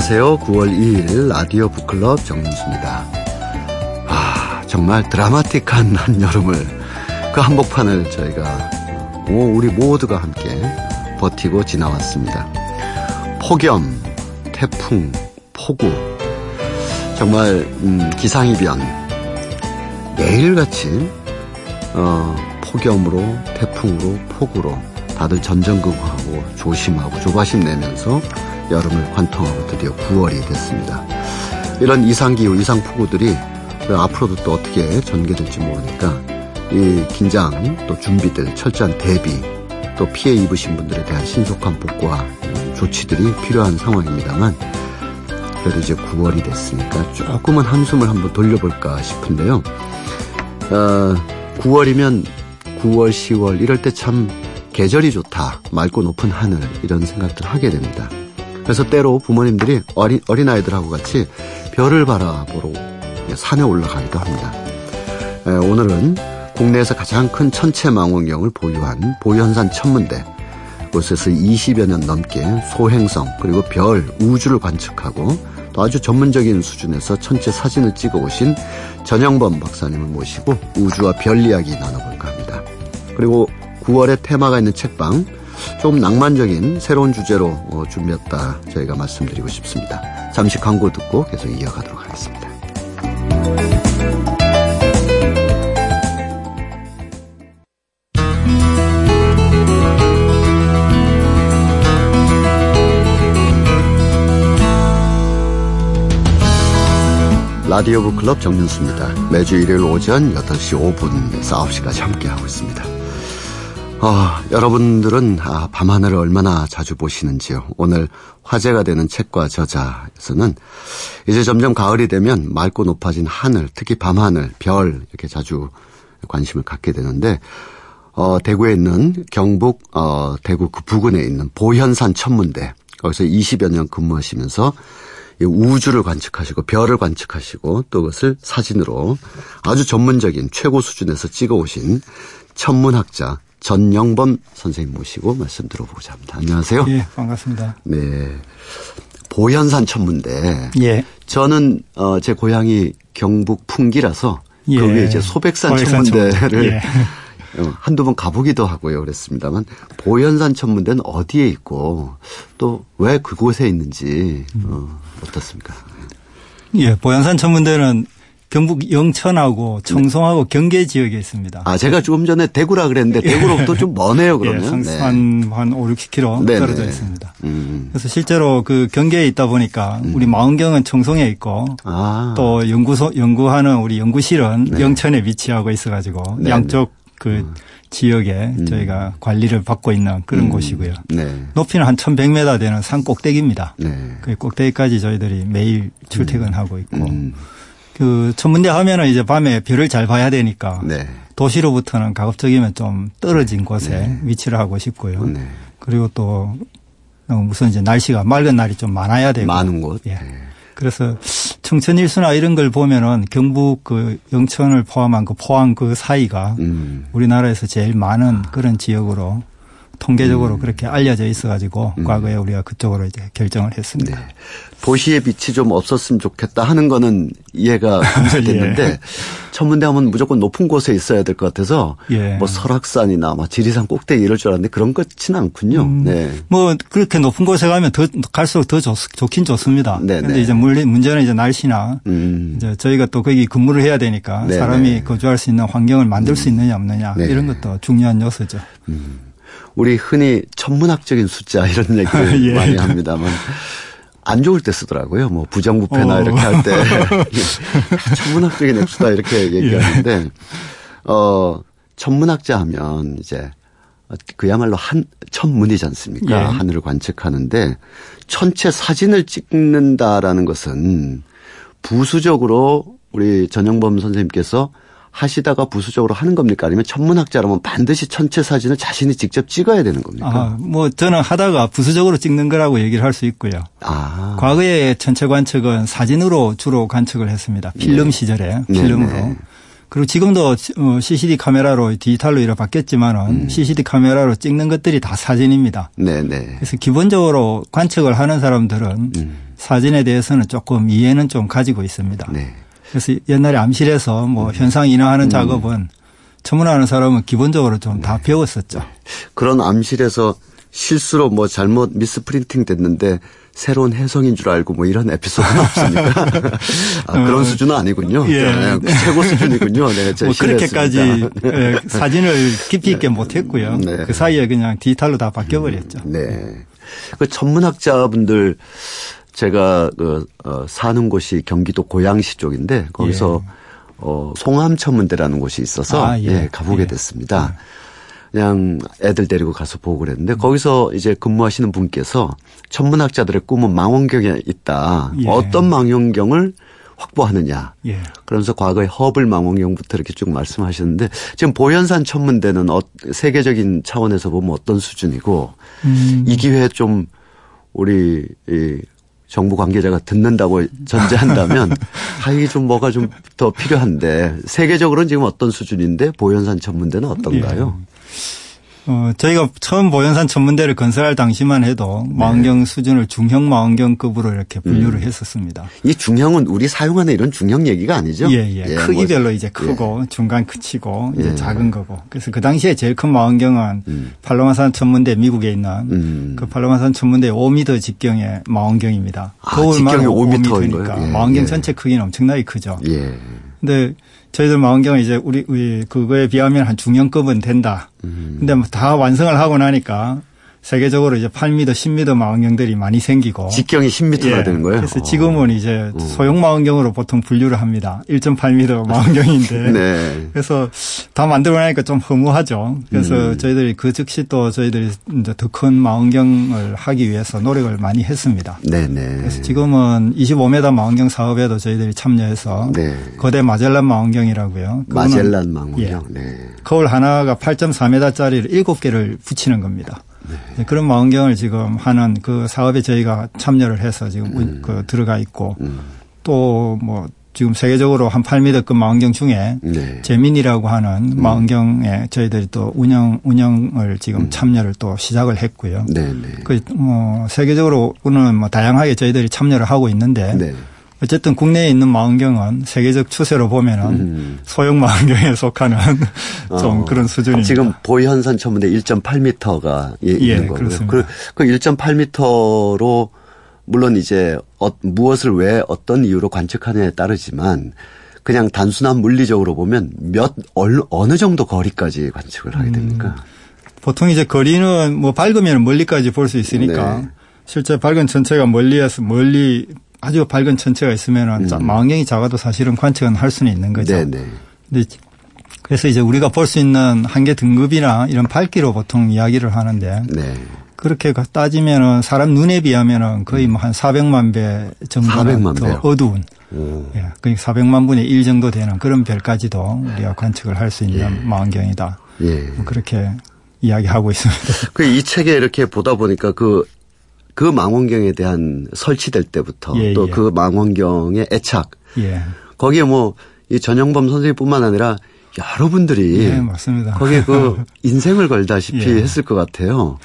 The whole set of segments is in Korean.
안녕하세요. 9월 2일 라디오 북클럽 정윤수입니다. 아, 정말 드라마틱한 한여름을 그 한복판을 저희가 오, 우리 모두가 함께 버티고 지나왔습니다. 폭염, 태풍, 폭우, 정말 음, 기상이변 매일같이 어, 폭염으로 태풍으로 폭우로 다들 전전긍긍하고 조심하고 조바심 내면서 여름을 관통하고 드디어 9월이 됐습니다. 이런 이상기후, 이상폭우들이 앞으로도 또 어떻게 전개될지 모르니까 이 긴장, 또 준비들, 철저한 대비, 또 피해 입으신 분들에 대한 신속한 복구와 조치들이 필요한 상황입니다만 그래도 이제 9월이 됐으니까 조금은 한숨을 한번 돌려볼까 싶은데요. 어, 9월이면 9월, 10월 이럴 때 참 계절이 좋다. 맑고 높은 하늘 이런 생각들 하게 됩니다. 그래서 때로 부모님들이 어린, 어린아이들하고 같이 별을 바라보러 산에 올라가기도 합니다. 에, 오늘은 국내에서 가장 큰 천체망원경을 보유한 보현산 천문대 곳에서 20여 년 넘게 소행성 그리고 별, 우주를 관측하고 또 아주 전문적인 수준에서 천체 사진을 찍어 오신 전영범 박사님을 모시고 우주와 별 이야기 나눠볼까 합니다. 그리고 9월에 테마가 있는 책방 조금 낭만적인 새로운 주제로 어, 준비했다 저희가 말씀드리고 싶습니다. 잠시 광고 듣고 계속 이어가도록 하겠습니다. 라디오 북클럽 정윤수입니다. 매주 일요일 오전 8시 5분에서 9시까지 함께하고 있습니다. 아, 여러분들은 아, 밤하늘을 얼마나 자주 보시는지요. 오늘 화제가 되는 책과 저자에서는 이제 점점 가을이 되면 맑고 높아진 하늘, 특히 밤하늘, 별 이렇게 자주 관심을 갖게 되는데 어, 대구에 있는 경북 어, 대구 그 부근에 있는 보현산 천문대 거기서 20여 년 근무하시면서 우주를 관측하시고 별을 관측하시고 또 그것을 사진으로 아주 전문적인 최고 수준에서 찍어오신 천문학자 전영범 선생님 모시고 말씀 들어보고자 합니다. 안녕하세요. 예, 반갑습니다. 네. 보현산 천문대. 예. 저는 어, 제 고향이 경북 풍기라서 예. 그 위에 이제 소백산, 소백산 천문대를 예. 어, 한두 번 가보기도 하고요. 그랬습니다만 보현산 천문대는 어디에 있고 또 왜 그곳에 있는지 어, 어떻습니까? 예, 보현산 천문대는 경북 영천하고 청송하고 네. 경계 지역에 있습니다. 아, 제가 조금 전에 대구라 그랬는데 대구로부터 좀 머네요, 그러면. 예, 한, 네. 한 5, 60km 네네. 떨어져 있습니다. 음. 그래서 실제로 그 경계에 있다 보니까 음. 우리 망원경은 청송에 있고 아. 또 연구소, 연구하는 우리 연구실은 네. 영천에 위치하고 있어 가지고 네네. 양쪽 그 음. 지역에 음. 저희가 관리를 받고 있는 그런 음. 곳이고요. 네. 높이는 한 1100m 되는 산 꼭대기입니다. 네. 그 꼭대기까지 저희들이 매일 출퇴근하고 있고 음. 그 천문대 하면은 이제 밤에 별을 잘 봐야 되니까 네. 도시로부터는 가급적이면 좀 떨어진 곳에 네. 위치를 하고 싶고요. 네. 그리고 또 무슨 이제 날씨가 맑은 날이 좀 많아야 되고 많은 곳. 예. 네. 그래서 청천 일수나 이런 걸 보면은 경북 그 영천을 포함한 그 포항 그 사이가 음. 우리나라에서 제일 많은 그런 지역으로 통계적으로 음. 그렇게 알려져 있어가지고 음. 과거에 우리가 그쪽으로 이제 결정을 했습니다. 네. 도시의 빛이 좀 없었으면 좋겠다 하는 거는 이해가 됐는데 예. 천문대 하면 무조건 높은 곳에 있어야 될 것 같아서 예. 뭐 설악산이나 뭐 지리산 꼭대기 이럴 줄 알았는데 그런 것지는 않군요. 음. 네. 뭐 그렇게 높은 곳에 가면 더 갈수록 더 좋, 좋긴 좋습니다. 네. 근데 네. 이제 물리 문제는 이제 날씨나 음. 이제 저희가 또 거기 근무를 해야 되니까 네 사람이 네. 거주할 수 있는 환경을 만들 수 음. 있느냐 없느냐 네. 이런 것도 중요한 요소죠. 음. 우리 흔히 천문학적인 숫자 이런 얘기를 예. 많이 합니다만 안 좋을 때 쓰더라고요. 뭐 부정부패나 어. 이렇게 할 때 천문학적인 액수다 이렇게 얘기하는데 예. 어 천문학자 하면 이제 그야말로 한 천문이지 않습니까? 예. 하늘을 관측하는데 천체 사진을 찍는다라는 것은 부수적으로 우리 전영범 선생님께서 하시다가 부수적으로 하는 겁니까? 아니면 천문학자라면 반드시 천체 사진을 자신이 직접 찍어야 되는 겁니까? 아, 뭐 저는 하다가 부수적으로 찍는 거라고 얘기를 할 수 있고요. 아. 과거에 천체 관측은 사진으로 주로 관측을 했습니다. 필름 네. 시절에 필름으로. 네, 네. 그리고 지금도 CCD 어, 카메라로 디지털로 이렇게 바뀌었지만은 음. CCD 카메라로 찍는 것들이 다 사진입니다. 네네. 네. 그래서 기본적으로 관측을 하는 사람들은 음. 사진에 대해서는 조금 이해는 좀 가지고 있습니다. 네. 그래서 옛날에 암실에서 뭐 음. 현상 인화하는 음. 작업은 전문하는 사람은 기본적으로 좀다 네. 배웠었죠. 그런 암실에서 실수로 뭐 잘못 미스 프린팅 됐는데 새로운 해성인 줄 알고 뭐 이런 에피소드는 없습니까? 아, 그런 어, 수준은 아니군요. 예. 네, 최고 수준이군요. 네, 뭐 그렇게까지 네, 사진을 깊이 있게 네. 못했고요. 네. 그 사이에 그냥 디지털로 다 바뀌어버렸죠. 음, 네. 그 전문학자분들 제가 그 어, 사는 곳이 경기도 고양시 쪽인데 거기서 예. 어, 송암천문대라는 곳이 있어서 아, 예. 예. 가보게 예. 됐습니다. 그냥 애들 데리고 가서 보고 그랬는데 거기서 이제 근무하시는 분께서 천문학자들의 꿈은 망원경에 있다. 예. 어떤 망원경을 확보하느냐. 예. 그러면서 과거에 허블 망원경부터 이렇게 쭉 말씀하셨는데 지금 보현산 천문대는 어, 세계적인 차원에서 보면 어떤 수준이고 음. 이 기회에 좀 우리 이 정부 관계자가 듣는다고 전제한다면 하이 좀 뭐가 좀 더 필요한데 세계적으로는 지금 어떤 수준인데 보현산 천문대는 어떤가요? 예. 어, 저희가 처음 보현산 천문대를 건설할 당시만 해도 네. 망원경 수준을 중형 망원경급으로 이렇게 분류를 음. 했었습니다. 이 중형은 우리 사용하는 이런 중형 얘기가 아니죠? 예, 예. 예 크기별로 뭐, 이제 크고 예. 중간 크기고 이제 예. 작은 거고. 그래서 그 당시에 제일 큰 망원경은 음. 팔로마산 천문대 미국에 있는 음. 그 팔로마산 천문대 5m 직경의 망원경입니다. 아, 직경이 5m니까 예, 망원경 예. 전체 크기는 엄청나게 크죠. 예. 근데 저희들 망원경은 이제 우리, 우리 그거에 비하면 한 중형급은 된다. 음. 근데 뭐다 완성을 하고 나니까 세계적으로 이제 8m, 10m 망원경들이 많이 생기고 직경이 10m가 예. 되는 거예요. 그래서 지금은 이제 어. 소형 망원경으로 보통 분류를 합니다. 1.8m 망원경인데 네. 그래서 다 만들어 나니까 좀 허무하죠. 그래서 음. 저희들이 그 즉시 또 저희들이 이제 더 큰 망원경을 하기 위해서 노력을 많이 했습니다. 네네. 네. 그래서 지금은 25m 망원경 사업에도 저희들이 참여해서 네. 거대 마젤란 망원경이라고요. 마젤란 망원경. 예. 네. 거울 하나가 8.4m짜리를 7개를 붙이는 겁니다. 네. 그런 망원경을 지금 하는 그 사업에 저희가 참여를 해서 지금 음. 그 들어가 있고 음. 또뭐 지금 세계적으로 한 8m급 망원경 중에 네. 재민이라고 하는 음. 망원경에 저희들이 또 운영 운영을 지금 음. 참여를 또 시작을 했고요. 네, 네. 그뭐 세계적으로는 뭐 다양하게 저희들이 참여를 하고 있는데 네. 어쨌든 국내에 있는 망원경은 세계적 추세로 보면은 음. 소형 망원경에 속하는 좀 어. 그런 수준입니다. 지금 보현산 천문대 1.8m가 예, 있는 거고요. 그렇습니다. 그, 그 1.8m로 물론 이제 어, 무엇을 왜 어떤 이유로 관측하느냐에 따르지만 그냥 단순한 물리적으로 보면 몇 어느 정도 거리까지 관측을 하게 됩니까? 음. 보통 이제 거리는 뭐 밝으면 멀리까지 볼 수 있으니까 네. 실제 밝은 전체가 멀리에서 멀리 아주 밝은 천체가 있으면은 음. 망원경이 작아도 사실은 관측은 할 수는 있는 거죠. 네네. 근데 그래서 이제 우리가 볼 수 있는 한계 등급이나 이런 밝기로 보통 이야기를 하는데 네. 그렇게 따지면은 사람 눈에 비하면은 거의 뭐 한 400만 배 정도는 더 배요? 어두운 오. 예, 거의 400만 분의 1 정도 되는 그런 별까지도 우리가 관측을 할 수 있는 예. 망원경이다. 예. 뭐 그렇게 이야기하고 있습니다. 그 이 책에 이렇게 보다 보니까 그 그 망원경에 대한 설치될 때부터 예, 또그 예. 망원경의 애착. 예. 거기에 뭐 이 전영범 선생님뿐만 아니라 여러분들이 예, 맞습니다. 거기에 그 인생을 걸다시피 예. 했을 것 같아요.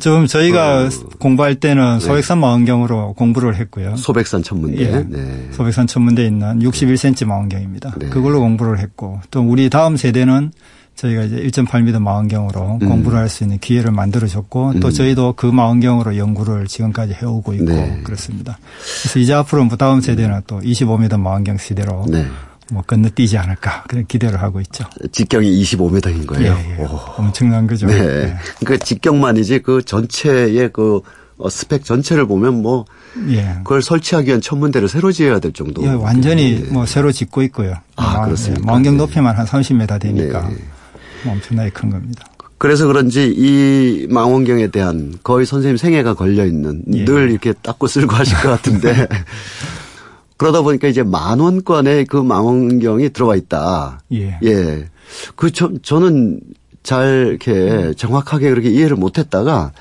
좀 저희가 어. 공부할 때는 네. 소백산 망원경으로 공부를 했고요. 소백산 천문대. 예. 네. 소백산 천문대에 있는 61cm 망원경입니다. 네. 그걸로 공부를 했고 또 우리 다음 세대는 저희가 이제 1.8m 망원경으로 음. 공부를 할 수 있는 기회를 만들어줬고 음. 또 저희도 그 망원경으로 연구를 지금까지 해오고 있고 네. 그렇습니다. 그래서 이제 앞으로 뭐 다음 세대는 또 25m 망원경 시대로 네. 뭐 건너뛰지 않을까 그런 기대를 하고 있죠. 직경이 25m인 거예요. 예, 예. 엄청난 거죠. 네. 네. 그 직경만이지 그 전체의 그 어, 스펙 전체를 보면 뭐 예. 그걸 설치하기 위한 천문대를 새로 지어야 될 정도. 예, 완전히 네. 뭐 새로 짓고 있고요. 아, 그렇습니다. 망원경 높이만 한 30m 되니까. 네. 엄청나게 큰 겁니다. 그래서 그런지 이 망원경에 대한 거의 선생님 생애가 걸려 있는 예. 늘 이렇게 닦고 쓸고 하실 것 같은데 그러다 보니까 이제 만 원권의 그 망원경이 들어와 있다. 예. 예. 그 저, 저는 잘 이렇게 정확하게 그렇게 이해를 못 했다가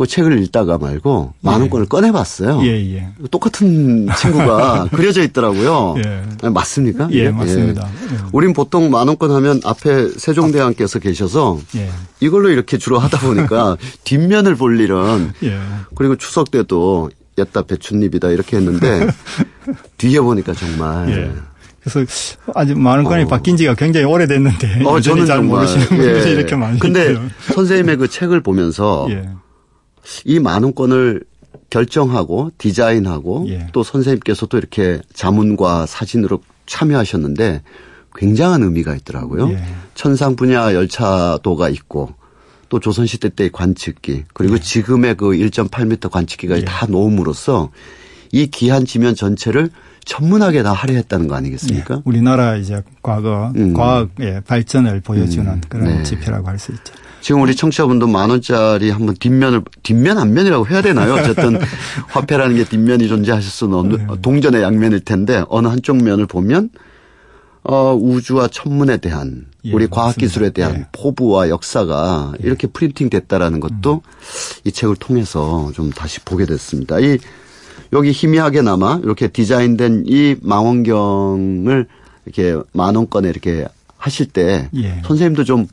그 책을 읽다가 말고 만 예. 원권을 꺼내봤어요. 예, 예. 똑같은 친구가 그려져 있더라고요. 예. 맞습니까? 예, 맞습니다. 예. 우린 보통 만 원권 하면 앞에 세종대왕께서 계셔서 예. 이걸로 이렇게 주로 하다 보니까 뒷면을 볼 일은 예. 그리고 추석 때도 옛다 배춧잎이다 이렇게 했는데 뒤에 보니까 정말 예. 그래서 아주 많은 건이 어. 바뀐 지가 굉장히 오래됐는데 어, 저는 잘 모르시는 분들이 예. 이렇게 많이 근데 있어요. 선생님의 그 책을 보면서 예. 이 만원권을 결정하고 디자인하고 예. 또 선생님께서 도 이렇게 자문과 사진으로 참여하셨는데 굉장한 의미가 있더라고요. 예. 천상 분야 열차도가 있고 또 조선시대 때의 관측기 그리고 예. 지금의 그 1.8m 관측기가 다 놓음으로써 이 기한 지면 전체를 천문학에 다 할애했다는 거 아니겠습니까? 네. 우리나라 이제 과거 음. 과학의 발전을 보여주는 음. 그런 네. 지표라고 할 수 있죠. 지금 우리 청취자분도 만 원짜리 한번 뒷면을 뒷면 앞면이라고 해야 되나요? 어쨌든 화폐라는 게 뒷면이 존재하실 수는 없는 네. 동전의 양면일 텐데 어느 한쪽 면을 보면 어, 우주와 천문에 대한 예, 우리 과학 기술에 대한 예. 포부와 역사가 예. 이렇게 프린팅 됐다라는 것도 음. 이 책을 통해서 좀 다시 보게 됐습니다. 이 여기 희미하게나마 이렇게 디자인된 이 망원경을 이렇게 만 원권에 이렇게 하실 때 예. 선생님도 좀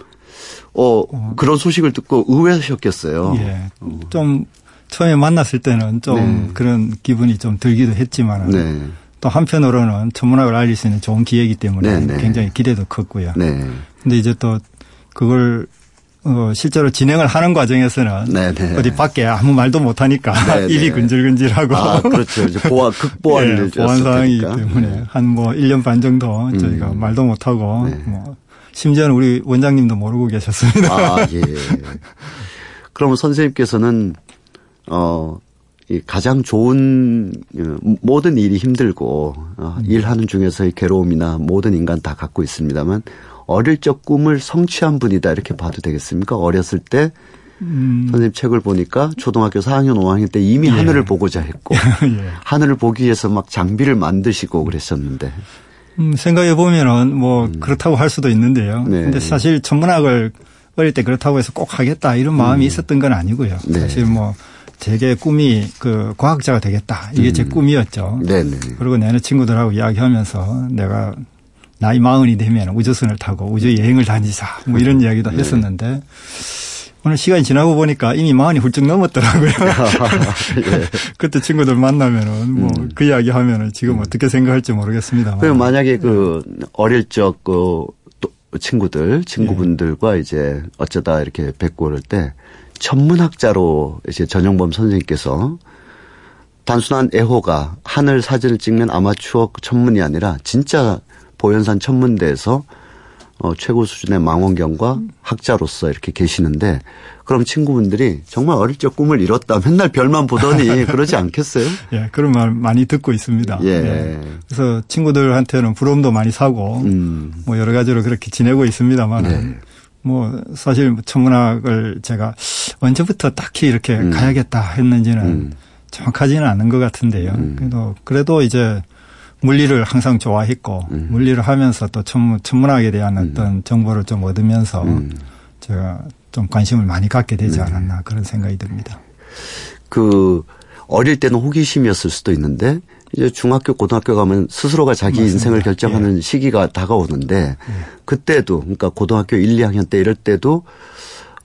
어, 어, 그런 소식을 듣고 의외셨겠어요. 예. 어. 좀 처음에 만났을 때는 좀 네. 그런 기분이 좀 들기도 했지만 네. 또 한편으로는 천문학을 알릴 수 있는 좋은 기회이기 때문에 네, 네. 굉장히 기대도 컸고요. 네. 근데 이제 또 그걸 어, 실제로 진행을 하는 과정에서는 네네. 네. 어디 밖에 아무 말도 못 하니까 네, 입이 근질근질하고. 아, 그렇죠. 이제 보안, 극보안 네, 보안 상황이기 때문에 한 뭐 1년 반 정도 저희가 음. 말도 못 하고 네. 뭐 심지어는 우리 원장님도 모르고 계셨습니다. 아, 예. 그러면 선생님께서는 어, 이 가장 좋은 어, 모든 일이 힘들고 어, 음. 일하는 중에서의 괴로움이나 모든 인간 다 갖고 있습니다만 어릴 적 꿈을 성취한 분이다 이렇게 봐도 되겠습니까? 어렸을 때 음. 선생님 책을 보니까 초등학교 4학년, 5학년 때 이미 예. 하늘을 보고자 했고 예. 하늘을 보기 위해서 막 장비를 만드시고 그랬었는데 음, 생각해 보면은 뭐 음. 그렇다고 할 수도 있는데요. 네. 근데 사실 천문학을 어릴 때 그렇다고 해서 꼭 하겠다 이런 마음이 음. 있었던 건 아니고요. 네. 사실 뭐 제게 꿈이 그 과학자가 되겠다 이게 제 음. 꿈이었죠. 네네. 네. 그리고 내는 친구들하고 이야기하면서 내가 나이 마흔이 되면 우주선을 타고 우주 여행을 다니자 뭐 이런 이야기도 네. 했었는데 오늘 시간이 지나고 보니까 이미 마흔이 훌쩍 넘었더라고요. 예. 그때 친구들 만나면은 뭐그 음. 그 이야기 하면은 지금 음. 어떻게 생각할지 모르겠습니다. 그럼 만약에 그 어릴 적그 친구들, 친구분들과 예. 이제 어쩌다 이렇게 뵙고 그럴 때 천문학자로 이제 전영범 선생님께서 단순한 애호가 하늘 사진을 찍는 아마추어 천문이 아니라 진짜 보현산 천문대에서 어, 최고 수준의 망원경과 음. 학자로서 이렇게 계시는데 그럼 친구분들이 정말 어릴 적 꿈을 이뤘다. 맨날 별만 보더니 그러지 않겠어요? 예, 그런 말 많이 듣고 있습니다. 예. 예. 그래서 친구들한테는 부름도 많이 사고 음. 뭐 여러 가지로 그렇게 지내고 있습니다만 네. 뭐 사실 천문학을 제가 언제부터 딱히 이렇게 음. 가야겠다 했는지는 음. 정확하지는 않은 것 같은데요. 음. 그래도 그래도 이제 물리를 항상 좋아했고 음. 물리를 하면서 또 천문, 천문학에 대한 음. 어떤 정보를 좀 얻으면서 음. 제가 좀 관심을 많이 갖게 되지 음. 않았나 그런 생각이 듭니다. 그 어릴 때는 호기심이었을 수도 있는데 이제 중학교 고등학교 가면 스스로가 자기 맞습니다. 인생을 결정하는 예. 시기가 다가오는데 예. 그때도 그러니까 고등학교 1, 2학년 때 이럴 때도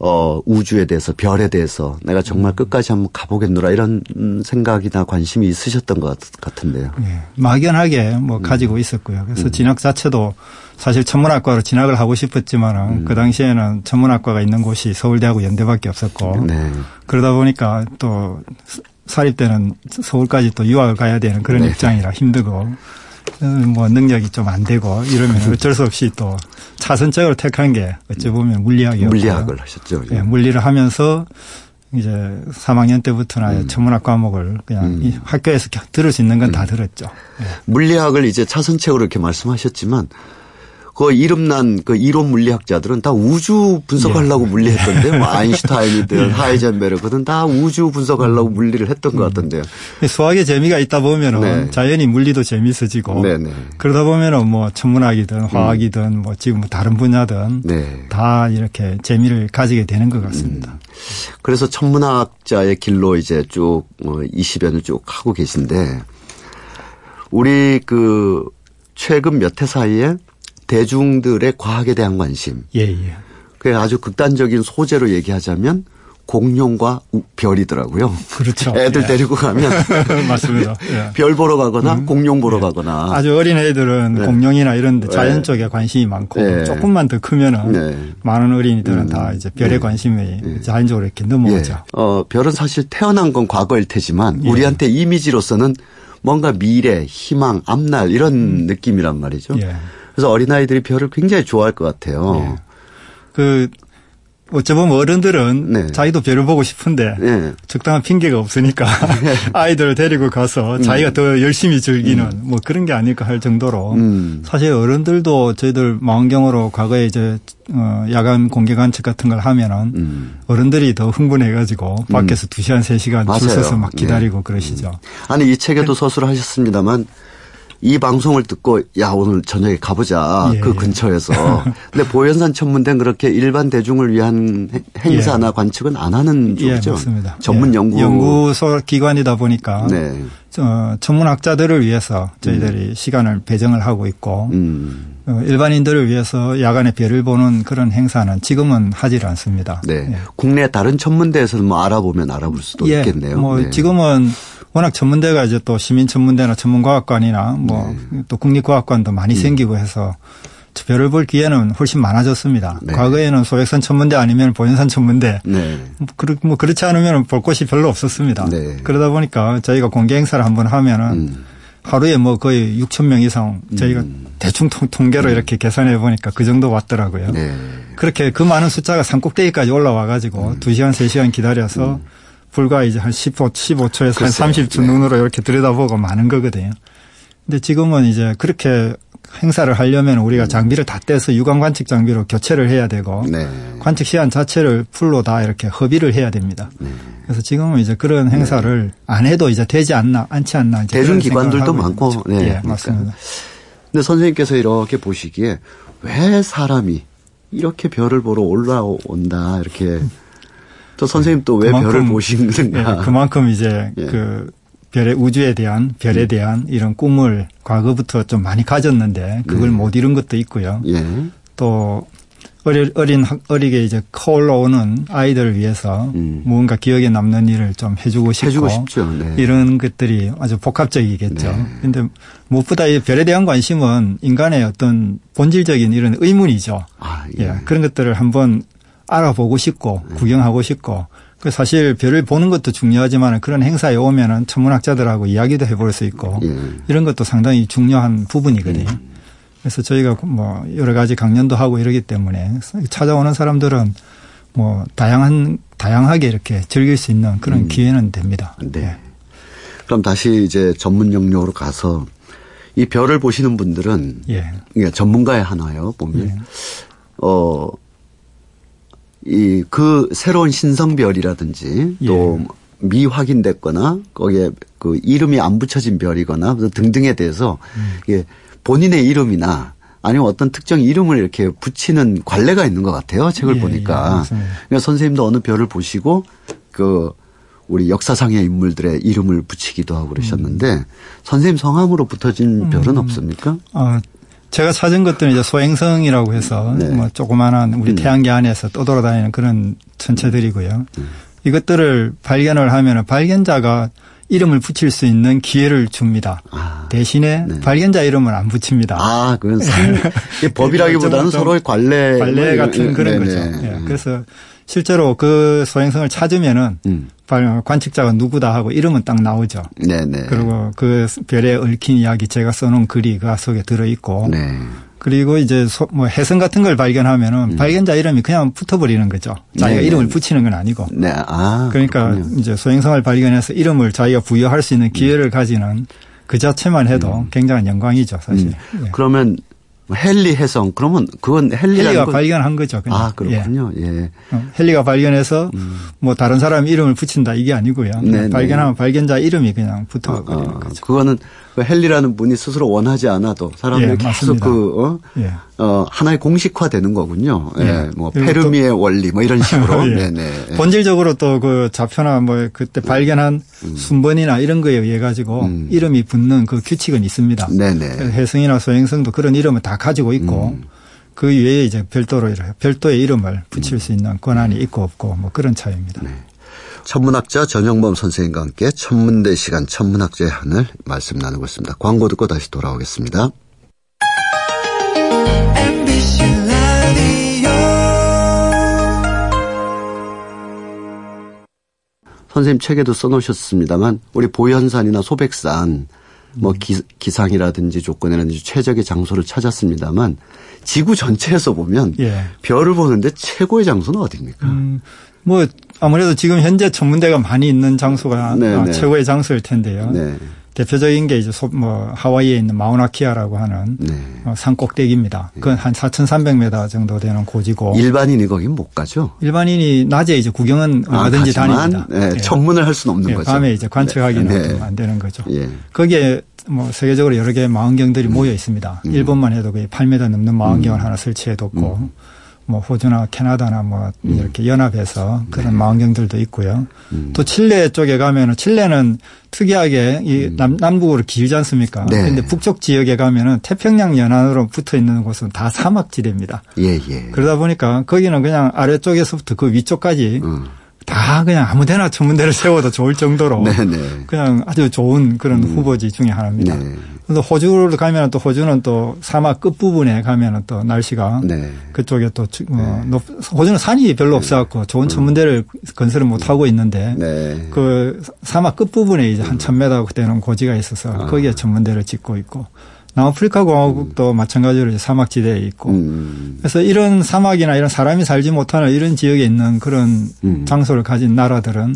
어, 우주에 대해서 별에 대해서 내가 정말 음. 끝까지 한번 가보겠노라 이런 생각이나 관심이 있으셨던 것 같 은데요. 네. 막연하게 뭐 음. 가지고 있었고요. 그래서 음. 진학 자체도 사실 천문학과로 진학을 하고 싶었지만 음. 그 당시에는 천문학과가 있는 곳이 서울대하고 연대밖에 없었고 네. 그러다 보니까 또 사립 때는 서울까지 또 유학을 가야 되는 그런 네. 입장이라 힘들고 뭐 능력이 좀 안 되고 이러면 어쩔 수 없이 또 차선적으로 택한 게 어찌 보면 물리학이었고 물리학을 하셨죠. 네, 물리를 하면서 이제 3학년 때부터나 음. 천문학 과목을 그냥 음. 학교에서 들을 수 있는 건다 음. 들었죠. 네. 물리학을 이제 차선책으로 이렇게 말씀하셨지만 그 이름난 그 이론 물리학자들은 다 우주 분석하려고 예. 물리했던데 뭐 아인슈타인이든 예. 하이젠베르그든 다 우주 분석하려고 음. 물리를 했던 것 음. 같던데요. 수학에 재미가 있다 보면은 네. 자연히 물리도 재미있어지고 네네. 네. 그러다 보면은 뭐 천문학이든 음. 화학이든 음. 뭐 지금 뭐 다른 분야든 네. 다 이렇게 재미를 가지게 되는 것 같습니다. 음. 그래서 천문학자의 길로 이제 쭉 20여 뭐 년쭉 하고 계신데 우리 그 최근 몇 해 사이에 대중들의 과학에 대한 관심. 예, 예. 그 아주 극단적인 소재로 얘기하자면 공룡과 별이더라고요. 그렇죠. 애들 예. 데리고 가면 맞습니다. 예. 별 보러 가거나 음. 공룡 보러 예. 가거나 아주 어린 애들은 네. 공룡이나 이런 데 자연 네. 쪽에 관심이 많고 네. 조금만 더 크면은 네. 많은 어린이들은 음. 다 이제 별에 네. 관심이 네. 자연적으로 이렇게 넘어오죠. 예. 어, 별은 사실 태어난 건 과거일 테지만 예. 우리한테 이미지로서는 뭔가 미래, 희망, 앞날 이런 음. 느낌이란 말이죠. 예. 그래서 어린아이들이 별을 굉장히 좋아할 것 같아요. 예. 그 어쩌면 어른들은 네. 자기도 별을 보고 싶은데 네. 적당한 핑계가 없으니까 네. 아이들을 데리고 가서 음. 자기가 더 열심히 즐기는 음. 뭐 그런 게 아닐까 할 정도로 음. 사실 어른들도 저희들 망원경으로 과거에 이제 어 야간 공개 관측 같은 걸 하면은 음. 어른들이 더 흥분해가지고 밖에서 음. 2시간 3시간 줄 서서 막 기다리고 네. 그러시죠. 음. 아니 이 책에도 서술을 하셨습니다만 이 방송을 듣고 야 오늘 저녁에 가보자 예. 그 근처에서 근데 보현산 천문대는 그렇게 일반 대중을 위한 행사나 예. 관측은 안 하는 쪽이죠. 예, 맞습니다. 전문 예. 연구 연구소 기관이다 보니까 네. 어, 천문학자들을 위해서 저희들이 음. 시간을 배정을 하고 있고 음. 어, 일반인들을 위해서 야간에 별을 보는 그런 행사는 지금은 하질 않습니다. 네. 예. 국내 다른 천문대에서는 뭐 알아보면 알아볼 수도 예. 있겠네요. 뭐 네. 지금은 워낙 전문대가 이제 또 시민천문대나 전문과학관이나 뭐또 네. 국립과학관도 많이 음. 생기고 해서 별을 볼 기회는 훨씬 많아졌습니다. 네. 과거에는 소백산 천문대 아니면 보현산 천문대 네. 뭐 그렇지 않으면 볼 곳이 별로 없었습니다. 네. 그러다 보니까 저희가 공개 행사를 한번 하면은 음. 하루에 뭐 거의 6천 명 이상 저희가 음. 대충 통 계로 음. 이렇게 계산해 보니까 그 정도 왔더라고요. 네. 그렇게 그 많은 숫자가 산 꼭대기까지 올라와 가지고 음. 2시간 3시간 기다려서 음. 불과 이제 한 15, 15초에서 글쎄요. 한 30초 네. 눈으로 이렇게 들여다보고 많은 거거든요. 근데 지금은 이제 그렇게 행사를 하려면 우리가 음. 장비를 다 떼서 유광 관측 장비로 교체를 해야 되고 네. 관측 시간 자체를 풀로 다 이렇게 허비를 해야 됩니다. 네. 그래서 지금은 이제 그런 네. 행사를 네. 안 해도 이제 되지 않나 않지 않나 대중 기관들도 많고 네. 예, 맞습니다. 근데 선생님께서 이렇게 보시기에 왜 사람이 이렇게 별을 보러 올라온다 이렇게 또 선생님 또 왜 별을 보시는가? 예, 그만큼 이제 예. 그 별의 우주에 대한 별에 음. 대한 이런 꿈을 과거부터 좀 많이 가졌는데 그걸 네. 못 이룬 것도 있고요. 예. 또 어린, 어린 어리게 이제 커 올라오는 아이들을 위해서 음. 무언가 기억에 남는 일을 좀 해주고 싶고 해주고 싶죠. 네. 이런 것들이 아주 복합적이겠죠. 네. 그런데 무엇보다 이 별에 대한 관심은 인간의 어떤 본질적인 이런 의문이죠. 아, 예. 예. 그런 것들을 한번 알아보고 싶고 구경하고 싶고 그 사실 별을 보는 것도 중요하지만 그런 행사에 오면은 천문학자들하고 이야기도 해볼 수 있고 예. 이런 것도 상당히 중요한 부분이거든요. 음. 그래서 저희가 뭐 여러 가지 강연도 하고 이러기 때문에 찾아오는 사람들은 뭐 다양한 다양하게 이렇게 즐길 수 있는 그런 음. 기회는 됩니다. 네. 네. 그럼 다시 이제 전문 영역으로 가서 이 별을 보시는 분들은 예. 전문가의 하나요 보면 예. 어 이 그 새로운 신성별이라든지 또 예. 미확인됐거나 거기에 그 이름이 안 붙여진 별이거나 등등에 대해서 음. 이게 본인의 이름이나 아니면 어떤 특정 이름을 이렇게 붙이는 관례가 있는 것 같아요. 책을 예, 보니까. 예, 그러니까 선생님도 어느 별을 보시고 그 우리 역사상의 인물들의 이름을 붙이기도 하고 그러셨는데 음. 선생님 성함으로 붙어진 별은 음. 없습니까? 어, 제가 찾은 것들은 이제 소행성이라고 해서 네. 뭐 조그마한 우리 음. 태양계 안에서 떠돌아다니는 그런 천체들이고요. 음. 이것들을 발견을 하면 발견자가 이름을 붙일 수 있는 기회를 줍니다. 아, 대신에 네. 발견자 이름은 안 붙입니다. 아, 그건 상, 법이라기보다는 서로의 관례. 관례 같은 그런 네, 거죠. 네. 그래서 실제로 그 소행성을 찾으면은 음. 관측자가 누구다 하고 이름은 딱 나오죠. 네네. 그리고 그 별에 얽힌 이야기 제가 써놓은 글이 그 속에 들어 있고. 네. 그리고 이제 뭐 해성 같은 걸 발견하면은 음. 발견자 이름이 그냥 붙어버리는 거죠. 자기가 네네. 이름을 붙이는 건 아니고. 네. 아. 그러니까 그렇군요. 이제 소행성을 발견해서 이름을 자기가 부여할 수 있는 기회를 음. 가지는 그 자체만 해도 음. 굉장한 영광이죠, 사실. 음. 네. 그러면 헬리 해성 그러면 그건 헬리가 건... 발견한 거죠. 그냥. 아 그렇군요. 예. 예. 어, 헬리가 발견해서 음. 뭐 다른 사람 이름을 붙인다 이게 아니고요. 발견하면 발견자 이름이 그냥 붙어 버리는 어, 어, 거죠. 그거는 그 헨리라는 분이 스스로 원하지 않아도 사람들이 예, 계속 그 어? 예. 어, 하나의 공식화되는 거군요. 예, 예. 뭐 페르미의 원리 뭐 이런 식으로. 예. 네네. 본질적으로 또 그 좌표나 뭐 그때 발견한 음. 순번이나 이런 거에 의해 가지고 음. 이름이 붙는 그 규칙은 있습니다. 네네. 해성이나 소행성도 그런 이름을 다 가지고 있고. 음. 그 외에 이제 별도로 별도의 이름을 붙일 수 있는 권한이 있고 없고 뭐 그런 차이입니다. 네. 천문학자 전영범 선생님과 함께 천문대 시간 천문학자의 하늘 말씀 나누고 있습니다. 광고 듣고 다시 돌아오겠습니다. 선생님 책에도 써놓으셨습니다만 우리 보현산이나 소백산 뭐 기, 기상이라든지 조건이라든지 최적의 장소를 찾았습니다만 지구 전체에서 보면 예. 별을 보는데 최고의 장소는 어디입니까? 음, 뭐 아무래도 지금 현재 전문대가 많이 있는 장소가 네, 어, 네. 최고의 장소일 텐데요. 네. 대표적인 게 이제 뭐 하와이에 있는 마우나키아라고 하는 네. 어, 산 꼭대기입니다. 네. 그건 한 4,300m 정도 되는 고지고 일반인이 거긴 못 가죠. 일반인이 낮에 이제 구경은 아, 얼마든지 다닙니다. 네, 예. 전문을 할 수는 없는 예, 거죠. 밤에 이제 관측하기는 네. 안 되는 거죠. 예. 거기에 뭐 세계적으로 여러 개의 망원경들이 음. 모여 있습니다. 음. 일본만 해도 거의 8m 넘는 망원경을 음. 하나 설치해 뒀고 음. 뭐 호주나 캐나다나 뭐 음. 이렇게 연합해서 그런 네. 망원경들도 있고요. 음. 또 칠레 쪽에 가면은 칠레는 특이하게 이 음. 남, 남북으로 길지 않습니까? 네. 근데 북쪽 지역에 가면은 태평양 연안으로 붙어 있는 곳은 다 사막지대입니다. 예, 예. 그러다 보니까 거기는 그냥 아래쪽에서부터 그 위쪽까지 음. 다 그냥 아무 데나 전문대를 세워도 좋을 정도로 네네. 네. 그냥 아주 좋은 그런 음. 후보지 중에 하나입니다. 네. 그래서 호주로 가면 또 호주는 또 사막 끝 부분에 가면 또 날씨가 네. 그쪽에 또 어, 네. 호주는 산이 별로 네. 없어갖고 좋은 음. 전문대를 건설을 못 하고 있는데 네. 그 사막 끝 부분에 이제 한 1000m 되는 고지가 있어서 아. 거기에 전문대를 짓고 있고 남아프리카 공화국도 음. 마찬가지로 사막지대에 있고 음. 그래서 이런 사막이나 이런 사람이 살지 못하는 이런 지역에 있는 그런 음. 장소를 가진 나라들은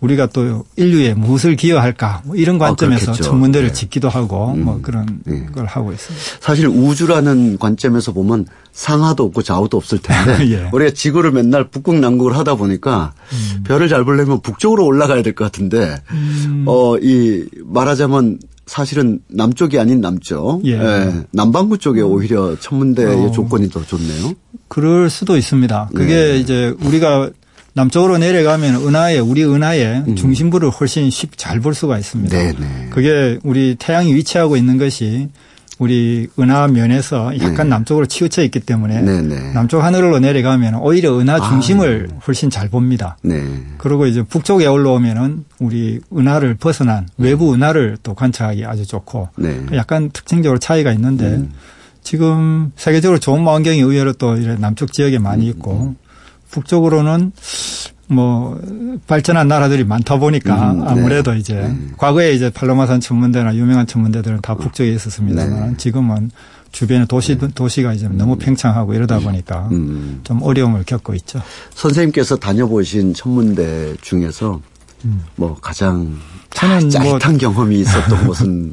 우리가 또 인류에 무엇을 기여할까 뭐 이런 아, 관점에서 아, 전문대를 네. 짓기도 하고 음. 뭐 그런 네. 걸 하고 있습니다. 사실 우주라는 관점에서 보면 상하도 없고 좌우도 없을 텐데 예. 우리가 지구를 맨날 북극 남극을 하다 보니까 음. 별을 잘 보려면 북쪽으로 올라가야 될 것 같은데 음. 어이 말하자면 사실은 남쪽이 아닌 남쪽, 예. 예. 남반구 쪽에 오히려 천문대의 어. 조건이 더 좋네요. 그럴 수도 있습니다. 그게 네. 이제 우리가 남쪽으로 내려가면 은하에 우리 은하의 음. 중심부를 훨씬 쉽게 잘볼 수가 있습니다. 네네. 네. 그게 우리 태양이 위치하고 있는 것이 우리 은하 면에서 약간 네. 남쪽으로 치우쳐 있기 때문에 네네. 네. 남쪽 하늘로 내려가면 오히려 은하 아. 중심을 아. 훨씬 잘 봅니다. 네. 그리고 이제 북쪽에 올라오면은 우리 은하를 벗어난 외부 은하를 또 관찰하기 아주 좋고 네. 약간 특징적으로 차이가 있는데 음. 지금 세계적으로 좋은 망원경이 의외로 또 남쪽 지역에 많이 있고 음. 북쪽으로는 뭐 발전한 나라들이 많다 보니까 음, 네. 아무래도 이제 네. 과거에 이제 팔로마산 천문대나 유명한 천문대들은 다 북쪽에 있었습니다만 네. 지금은 주변에 도시 네. 도시가 이제 너무 팽창하고 이러다 보니까 음. 좀 어려움을 겪고 있죠. 선생님께서 다녀보신 천문대 중에서 음. 뭐 가장 저는 뭐 짜릿한 뭐 경험이 있었던 곳은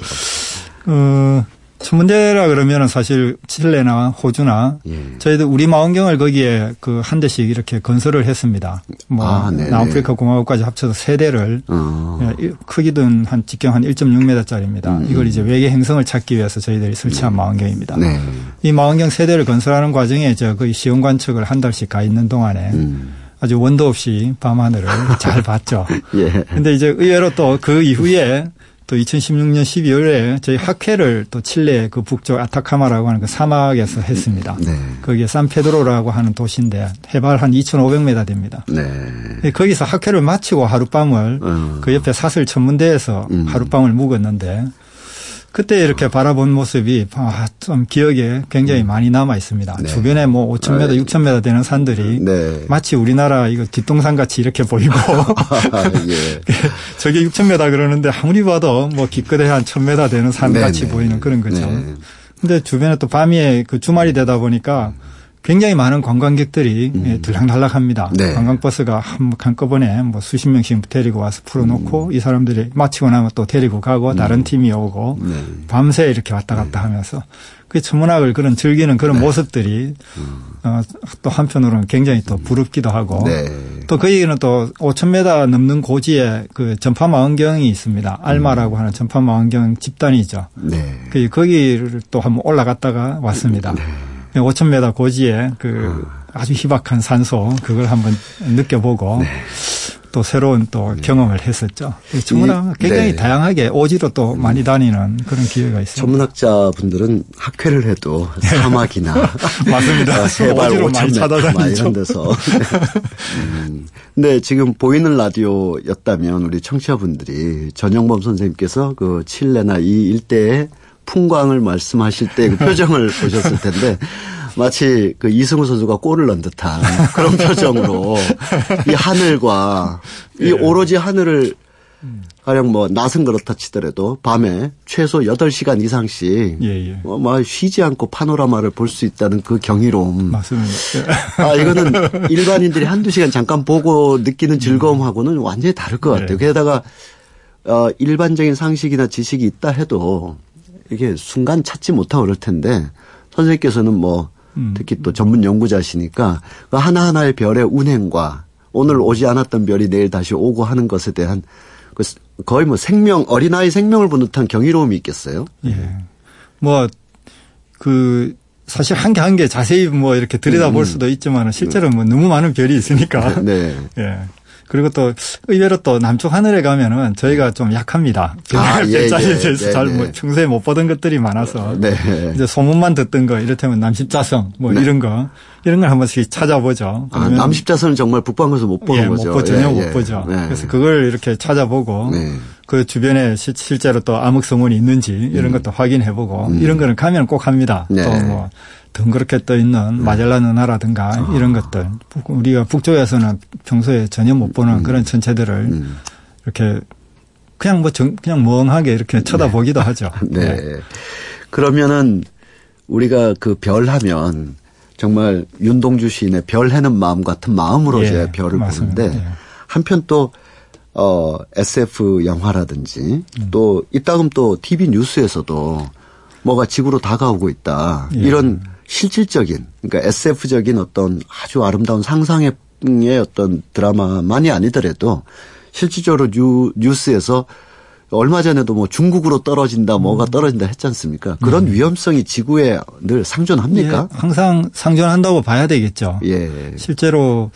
어, 천문대라 그러면은 사실 칠레나 호주나 예. 저희도 우리 망원경을 거기에 그 한 대씩 이렇게 건설을 했습니다. 뭐 아, 남아프리카 공화국까지 합쳐서 세 대를 어. 예, 크기는 한 직경 한 1.6m짜리입니다. 음. 이걸 이제 외계 행성을 찾기 위해서 저희들이 설치한 네. 망원경입니다. 네. 이 망원경 세 대를 건설하는 과정에 저 거의 시험 관측을 한 달씩 가 있는 동안에 음. 아주 원도 없이 밤하늘을 잘 봤죠. 예. 근데 이제 의외로 또 그 이후에 또 2016년 12월에 저희 학회를 또 칠레 그 북쪽 아타카마라고 하는 그 사막에서 했습니다. 네. 거기에 산페드로라고 하는 도시인데 해발 한 2,500m 됩니다. 네. 네. 거기서 학회를 마치고 하룻밤을 어. 그 옆에 사슬 천문대에서 음. 하룻밤을 묵었는데 그때 이렇게 바라본 모습이 아, 좀 기억에 굉장히 음. 많이 남아 있습니다. 네. 주변에 뭐 5,000m, 아, 6,000m 되는 산들이 네. 마치 우리나라 이거 뒷동산 같이 이렇게 보이고 아, 예. 저게 6,000m 그러는데 아무리 봐도 뭐 기껏해 한 1,000m 되는 산 네, 같이 네. 보이는 그런 거죠. 네. 근데 주변에 또 밤에 그 주말이 되다 보니까 굉장히 많은 관광객들이 음. 예, 들락날락합니다. 네. 관광버스가 한, 한꺼번에 뭐 수십 명씩 데리고 와서 풀어놓고 음. 이 사람들이 마치고 나면 또 데리고 가고 음. 다른 팀이 오고 네. 밤새 이렇게 왔다 갔다 네. 하면서 그 천문학을 그런 즐기는 그런 네. 모습들이 음. 어, 또 한편으로는 굉장히 또 부럽기도 하고 네. 또 거기는 또 5,000m 넘는 고지에 그 전파 망원경이 있습니다. 알마라고 하는 전파 망원경 집단이죠. 네. 그 거기를 또 한번 올라갔다가 왔습니다. 네. 5,000m 고지에 그 아주 희박한 산소 그걸 한번 느껴보고 네. 또 새로운 또 네. 경험을 했었죠. 전문학 굉장히 네. 다양하게 오지로 또 많이 다니는 그런 기회가 있습니다. 전문학자 분들은 학회를 해도 사막이나 맞습니다. 해발 5천 m 이런 데서. 음. 네, 지금 보이는 라디오였다면 우리 청취자분들이 전영범 선생님께서 그 칠레나 이 일대의 풍광을 말씀하실 때 그 표정을 보셨을 텐데 마치 그 이승우 선수가 골을 넣은 듯한 그런 표정으로 이 하늘과 이 예. 오로지 하늘을 가령 뭐 낮은 그렇다 치더라도 밤에 최소 8시간 이상씩 예, 예. 뭐, 뭐 쉬지 않고 파노라마를 볼 수 있다는 그 경이로움. 맞습니다. 아, 이거는 일반인들이 한두 시간 잠깐 보고 느끼는 즐거움하고는 완전히 다를 것 같아요. 네. 게다가 어, 일반적인 상식이나 지식이 있다 해도 이게 순간 찾지 못하고 그럴 텐데 선생님께서는 뭐 음. 특히 또 전문 연구자시니까 그 하나하나의 별의 운행과 오늘 오지 않았던 별이 내일 다시 오고 하는 것에 대한 그 거의 뭐 생명 어린아이 생명을 보는 듯한 경이로움이 있겠어요. 예. 뭐그 사실 한 개 한 개 자세히 뭐 이렇게 들여다볼 음. 수도 있지만 실제로 뭐 너무 많은 별이 있으니까. 네. 예. 그리고 또 의외로 또 남쪽 하늘에 가면은 저희가 좀 약합니다. 아, 별자리에 예, 예. 대해서 네, 잘뭐 네. 평소에 못 보던 것들이 많아서 네. 이제 소문만 듣던 거 이를테면 남십자성 뭐 네. 이런 거 이런 걸 한 번씩 찾아보죠. 아, 남십자선은 정말 북방에서 못 보는 예, 거죠. 못 보, 전혀 예, 못 예. 보죠. 네. 그래서 그걸 이렇게 찾아보고 네. 그 주변에 시, 실제로 또 암흑성운이 있는지 이런 음. 것도 확인해보고 음. 이런 거는 가면 꼭 합니다. 네. 또뭐 덩그렇게 떠 있는 네. 마젤란 은하라든가 아. 이런 것들 우리가 북쪽에서는 평소에 전혀 못 보는 음. 그런 천체들을 음. 이렇게 그냥 뭐 정, 그냥 멍하게 이렇게 네. 쳐다보기도 네. 하죠. 네. 네. 그러면은 우리가 그 별 하면 정말 윤동주 시인의 별 해는 마음 같은 마음으로 예. 제 별을 맞습니다. 보는데 예. 한편 또 어, SF 영화라든지 음. 또 이따금 또 TV 뉴스에서도 뭐가 지구로 다가오고 있다. 예. 이런 실질적인 그러니까 SF적인 어떤 아주 아름다운 상상의 어떤 드라마만이 아니더라도 실질적으로 뉴, 뉴스에서 얼마 전에도 뭐 중국으로 떨어진다 뭐가 음. 떨어진다 했지 않습니까? 그런 네. 위험성이 지구에 늘 상존합니까? 예, 항상 상존한다고 봐야 되겠죠. 예. 실제로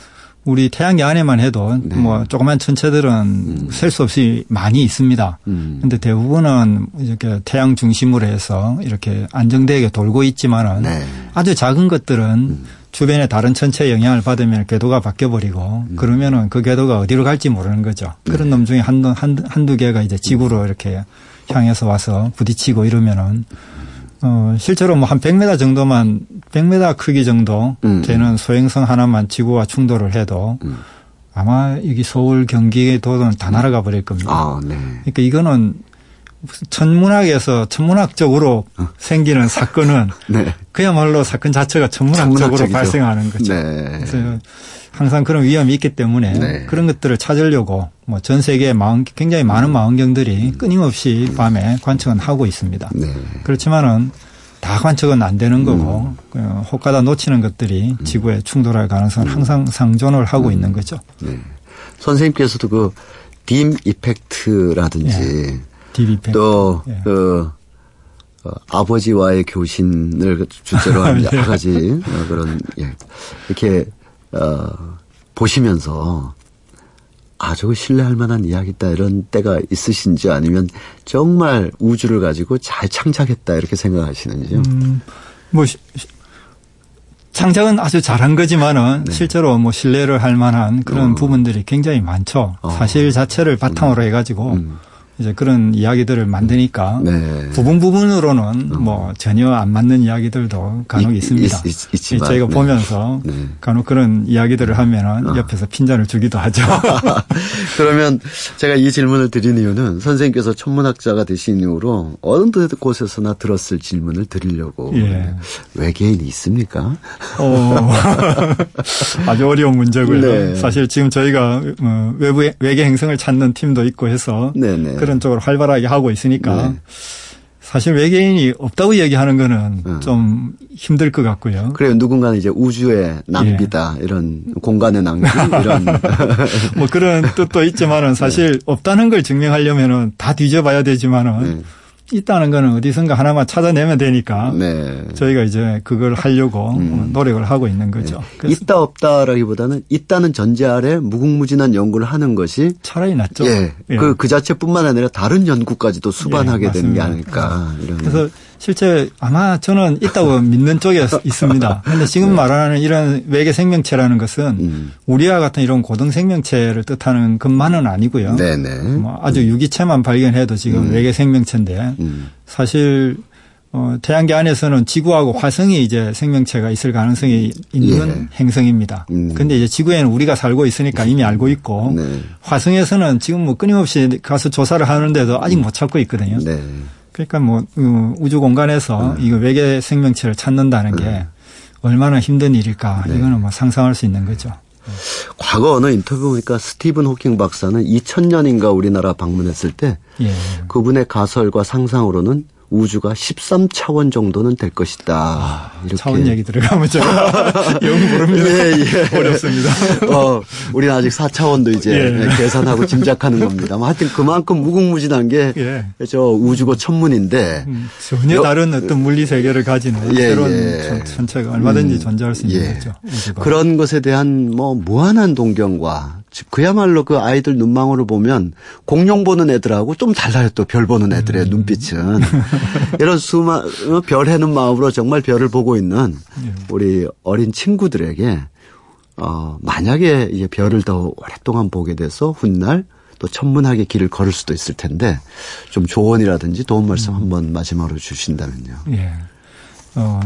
우리 태양계 안에만 해도 네. 뭐 조그만 천체들은 음. 셀수 없이 많이 있습니다. 음. 근데 대부분은 이렇게 태양 중심으로 해서 이렇게 안정되게 돌고 있지만은 네. 아주 작은 것들은 음. 주변에 다른 천체의 영향을 받으면 궤도가 바뀌어버리고 음. 그러면은 그 궤도가 어디로 갈지 모르는 거죠. 그런 네. 놈 중에 한두, 한두, 한두 개가 이제 지구로 이렇게 향해서 와서 부딪히고 이러면은 어, 실제로 뭐 한 100m 정도만 100m 크기 정도 음. 되는 소행성 하나만 지구와 충돌을 해도 음. 아마 여기 서울 경기 도는 다 날아가 버릴 겁니다. 아, 네. 그러니까 이거는 천문학에서 천문학적으로 어. 생기는 사건은 네. 그야말로 사건 자체가 천문학적으로 발생하는 거죠. 네. 그래서 항상 그런 위험이 있기 때문에 네. 그런 것들을 찾으려고 뭐 전 세계에 망 굉장히 많은 망원경들이 끊임없이 밤에 관측은 하고 있습니다. 네. 그렇지만은 다 관측은 안 되는 거고 음. 혹가다 놓치는 것들이 음. 지구에 충돌할 가능성은 음. 항상 상존을 하고 음. 있는 거죠. 네. 선생님께서도 그딤 이펙트라든지 네. 이펙트. 또그 예. 그, 어, 아버지와의 교신을 주제로 한 네. 여러 가지 어, 그런 예. 이렇게 어, 보시면서 아, 저거 신뢰할 만한 이야기다 이런 때가 있으신지 아니면 정말 우주를 가지고 잘 창작했다 이렇게 생각하시는지요? 음, 뭐 창작은 아주 잘한 거지만은 네. 실제로 뭐 신뢰를 할 만한 그런 어. 부분들이 굉장히 많죠. 어. 사실 자체를 바탕으로 음. 해가지고 음. 이제 그런 이야기들을 만드니까 네. 부분 부분으로는 음. 뭐 전혀 안 맞는 이야기들도 간혹 이, 있습니다. 있, 있, 지만 저희가 네. 보면서 네. 간혹 그런 이야기들을 하면은 어. 옆에서 핀잔을 주기도 하죠. 그러면 제가 이 질문을 드린 이유는 선생님께서 천문학자가 되신 이후로 어느 곳에서나 들었을 질문을 드리려고 예. 외계인이 있습니까? 어, 아주 어려운 문제고요. 네. 사실 지금 저희가 어, 외부 외계 행성을 찾는 팀도 있고 해서 네네. 그런 쪽으로 활발하게 하고 있으니까 네. 사실 외계인이 없다고 얘기하는 거는 음. 좀 힘들 것 같고요. 그래요. 누군가는 이제 우주의 낭비다. 예. 이런 공간의 낭비 이런 뭐 그런 뜻도 있지만은 사실 네. 없다는 걸 증명하려면은 다 뒤져봐야 되지만은 네. 있다는 거는 어디선가 하나만 찾아내면 되니까 네. 저희가 이제 그걸 하려고 음. 노력을 하고 있는 거죠. 네. 있다 없다라기보다는 있다는 전제 아래 무궁무진한 연구를 하는 것이 차라리 낫죠. 예. 예. 그, 그 자체뿐만 아니라 다른 연구까지도 수반하게 예, 되는 게 아닐까. 이런. 그래서 실제 아마 저는 있다고 믿는 쪽에 있습니다. 그런데 지금 네. 말하는 이런 외계 생명체라는 것은 음. 우리와 같은 이런 고등 생명체를 뜻하는 것만은 아니고요. 네네. 뭐 아주 음. 유기체만 발견해도 지금 음. 외계 생명체인데 음. 사실 어, 태양계 안에서는 지구하고 화성이 이제 생명체가 있을 가능성이 있는 예. 행성입니다. 그런데 음. 이제 지구에는 우리가 살고 있으니까 이미 알고 있고 네. 화성에서는 지금 뭐 끊임없이 가서 조사를 하는데도 아직 못 찾고 있거든요. 네. 그러니까 뭐 어, 우주 공간에서 음. 이거 외계 생명체를 찾는다는 게 음. 얼마나 힘든 일일까 네. 이거는 뭐 상상할 수 있는 거죠. 과거 어느 인터뷰 보니까 스티븐 호킹 박사는 2000년인가 우리나라 방문했을 때 예. 그분의 가설과 상상으로는 우주가 13차원 정도는 될 것이다. 아, 이렇게. 차원 얘기 들어가면 좀영 모릅니다. 예, 예. 어렵습니다. 어, 우리는 아직 4차원도 이제 예. 계산하고 짐작하는 겁니다. 하여튼 그만큼 무궁무진한 게저 예. 우주고 천문인데 음, 전혀 다른 어떤 물리 세계를 가지는 예, 새로운 예. 천체가 얼마든지 음, 존재할 수 있는 예. 거죠. 우주가. 그런 것에 대한 뭐 무한한 동경과 그야말로 그 아이들 눈망울을 보면 공룡 보는 애들하고 좀 달라요. 또 별 보는 애들의 음. 눈빛은. 이런 수많, 어, 별 해는 마음으로 정말 별을 보고 있는 예. 우리 어린 친구들에게 어, 만약에 이제 별을 더 오랫동안 보게 돼서 훗날 또 천문학의 길을 걸을 수도 있을 텐데 좀 조언이라든지 도움 말씀 음. 한번 마지막으로 주신다면요. 예. 어,